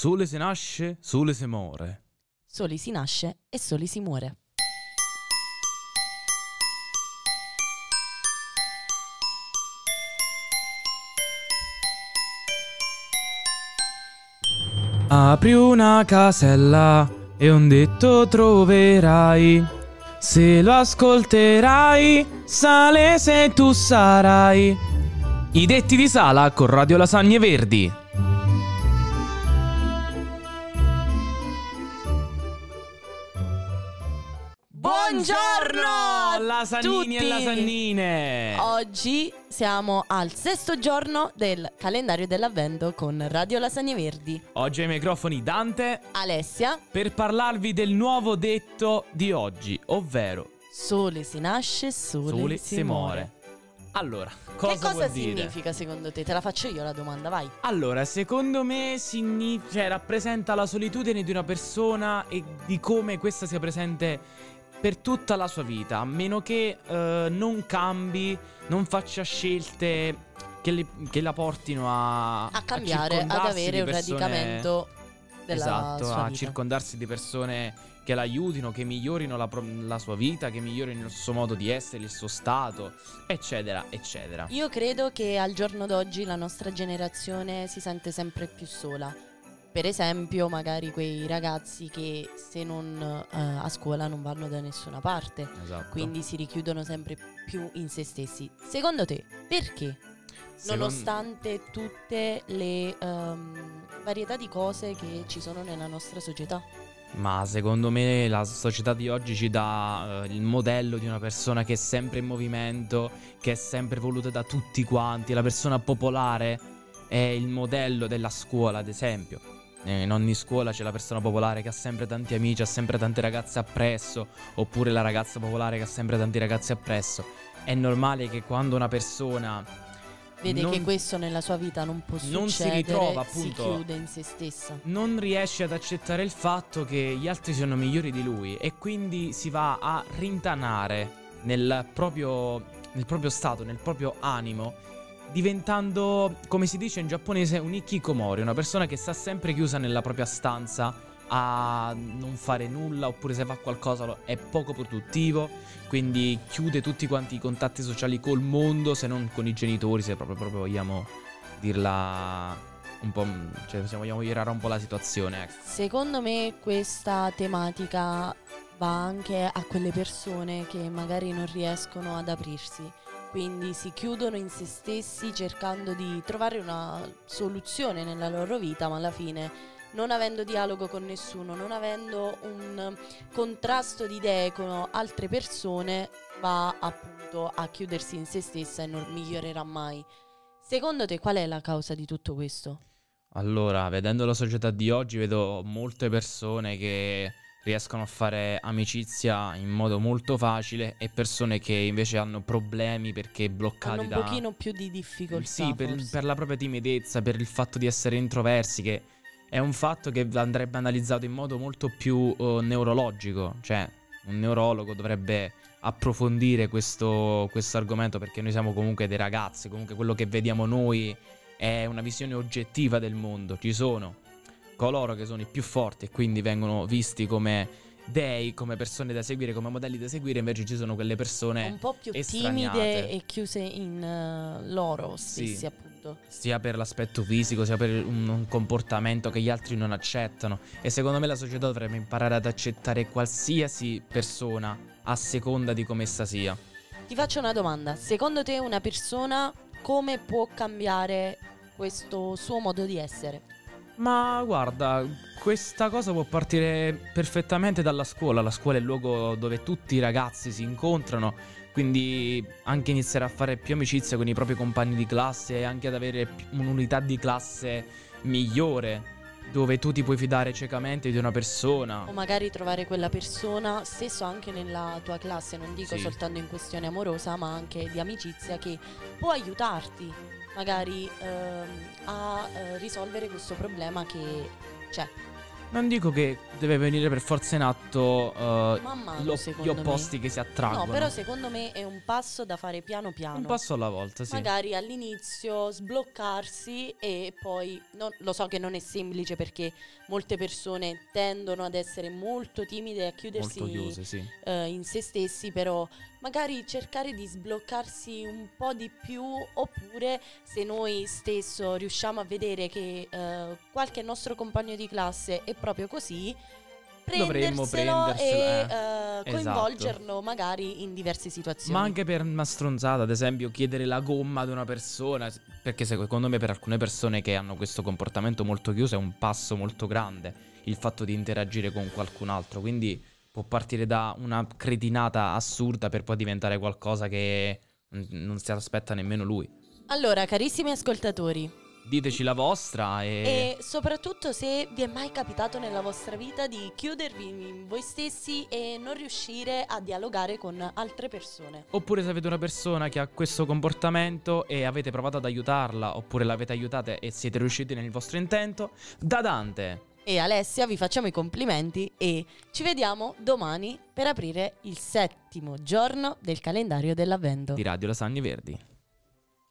Sole si nasce, sole si muore. Soli si nasce e soli si muore. Apri una casella e un detto troverai. Se lo ascolterai, sale se tu sarai. I detti di Sala con Radio Lasagne Verdi. Buongiorno! Lasannini e tutti! lasannine. Oggi siamo al sesto giorno del calendario dell'avvento con Radio Lasagne Verdi. Oggi ai microfoni Dante Alessia, per parlarvi del nuovo detto di oggi, ovvero sole si nasce, sole, sole si, si muore. Allora, cosa, che cosa vuol dire? significa secondo te? Te la faccio io la domanda, vai. Allora, secondo me signi- cioè, rappresenta la solitudine di una persona e di come questa sia presente per tutta la sua vita, a meno che eh, non cambi, non faccia scelte che, le- che la portino a, A cambiare, ad circondarsi avere un persone- radicamento della esatto, sua a vita. circondarsi di persone che l'aiutino, che migliorino la, pro- la sua vita, che migliorino il suo modo di essere, il suo stato, eccetera, eccetera. Io credo che al giorno d'oggi la nostra generazione si sente sempre più sola. Per esempio, magari quei ragazzi che se non eh, a scuola non vanno da nessuna parte, Esatto. quindi si richiudono sempre più in se stessi. Secondo te, perché? Secondo- Nonostante tutte le ehm, varietà di cose che ci sono nella nostra società. Ma secondo me la società di oggi ci dà eh, il modello di una persona che è sempre in movimento, che è sempre voluta da tutti quanti. La persona popolare è il modello della scuola, ad esempio. Eh, In ogni scuola c'è la persona popolare che ha sempre tanti amici, ha sempre tante ragazze appresso, oppure la ragazza popolare che ha sempre tanti ragazzi appresso. È normale che quando una persona Vede non- che questo nella sua vita non può non si succedere, ritrova, si appunto. chiude in se stessa. non riesce ad accettare il fatto che gli altri siano migliori di lui e quindi si va a rintanare nel proprio, nel proprio stato, nel proprio animo, diventando, come si dice in giapponese, un ikikomori, una persona che sta sempre chiusa nella propria stanza a non fare nulla oppure se fa qualcosa è poco produttivo, quindi chiude tutti quanti i contatti sociali col mondo, se non con i genitori, se proprio, proprio vogliamo dirla un po', cioè se vogliamo girare un po' la situazione, ecco. Secondo me questa tematica va anche a quelle persone che magari non riescono ad aprirsi, quindi si chiudono in se stessi cercando di trovare una soluzione nella loro vita, ma alla fine non avendo dialogo con nessuno, non avendo un contrasto di idee con altre persone, va appunto a chiudersi in se stessa e non migliorerà mai. Secondo te qual è la causa di tutto questo? Allora, vedendo la società di oggi, vedo molte persone che riescono a fare amicizia in modo molto facile e persone che invece hanno problemi perché bloccati Hanno un da... pochino più di difficoltà. Sì, per, per la propria timidezza, per il fatto di essere introversi, che è un fatto che andrebbe analizzato in modo molto più eh, neurologico. Cioè, un neurologo dovrebbe approfondire questo, questo argomento perché noi siamo comunque dei ragazzi, comunque quello che vediamo noi è una visione oggettiva del mondo. Ci sono coloro che sono i più forti e quindi vengono visti come dei, come persone da seguire, come modelli da seguire, invece ci sono quelle persone un po' più estraniate. timide e chiuse in eh, loro stessi, Sì. appunto. sia per l'aspetto fisico, sia per un, un comportamento che gli altri non accettano. E secondo me la società dovrebbe imparare ad accettare qualsiasi persona a seconda di come essa sia. Ti faccio una domanda. Secondo te una persona come può cambiare questo suo modo di essere? Ma guarda, questa cosa può partire perfettamente dalla scuola. La scuola è il luogo dove tutti i ragazzi si incontrano, quindi anche iniziare a fare più amicizia con i propri compagni di classe e anche ad avere un'unità di classe migliore, dove tu ti puoi fidare ciecamente di una persona. O magari trovare quella persona, stesso anche nella tua classe, non dico Sì. soltanto in questione amorosa, ma anche di amicizia, che può aiutarti magari ehm, a eh, risolvere questo problema che c'è. Non dico che deve venire per forza in atto uh, Man mano, lo- gli secondo me. opposti che si attraggono. No, però secondo me è un passo da fare piano piano. Un passo alla volta, sì. Magari all'inizio sbloccarsi e poi non- lo so che non è semplice perché molte persone tendono ad essere molto timide e a chiudersi chiuse, sì. eh, in se stessi, però magari cercare di sbloccarsi un po' di più oppure se noi stesso riusciamo a vedere che eh, qualche nostro compagno di classe è proprio così, Dovremmo prenderselo e prenderselo, eh. eh, Esatto. coinvolgerlo magari in diverse situazioni. Ma anche per una stronzata, ad esempio, chiedere la gomma ad una persona. Perché secondo me, per alcune persone che hanno questo comportamento molto chiuso, è un passo molto grande il fatto di interagire con qualcun altro. Quindi può partire da una cretinata assurda per poi diventare qualcosa che non si aspetta nemmeno lui. Allora, carissimi ascoltatori, Diteci la vostra e. e soprattutto se vi è mai capitato nella vostra vita di chiudervi in voi stessi e non riuscire a dialogare con altre persone. Oppure se avete una persona che ha questo comportamento e avete provato ad aiutarla, oppure l'avete aiutata e siete riusciti nel vostro intento, da Dante! E Alessia vi facciamo i complimenti e ci vediamo domani per aprire il settimo giorno del calendario dell'avvento. di Radio Lasagne Verdi.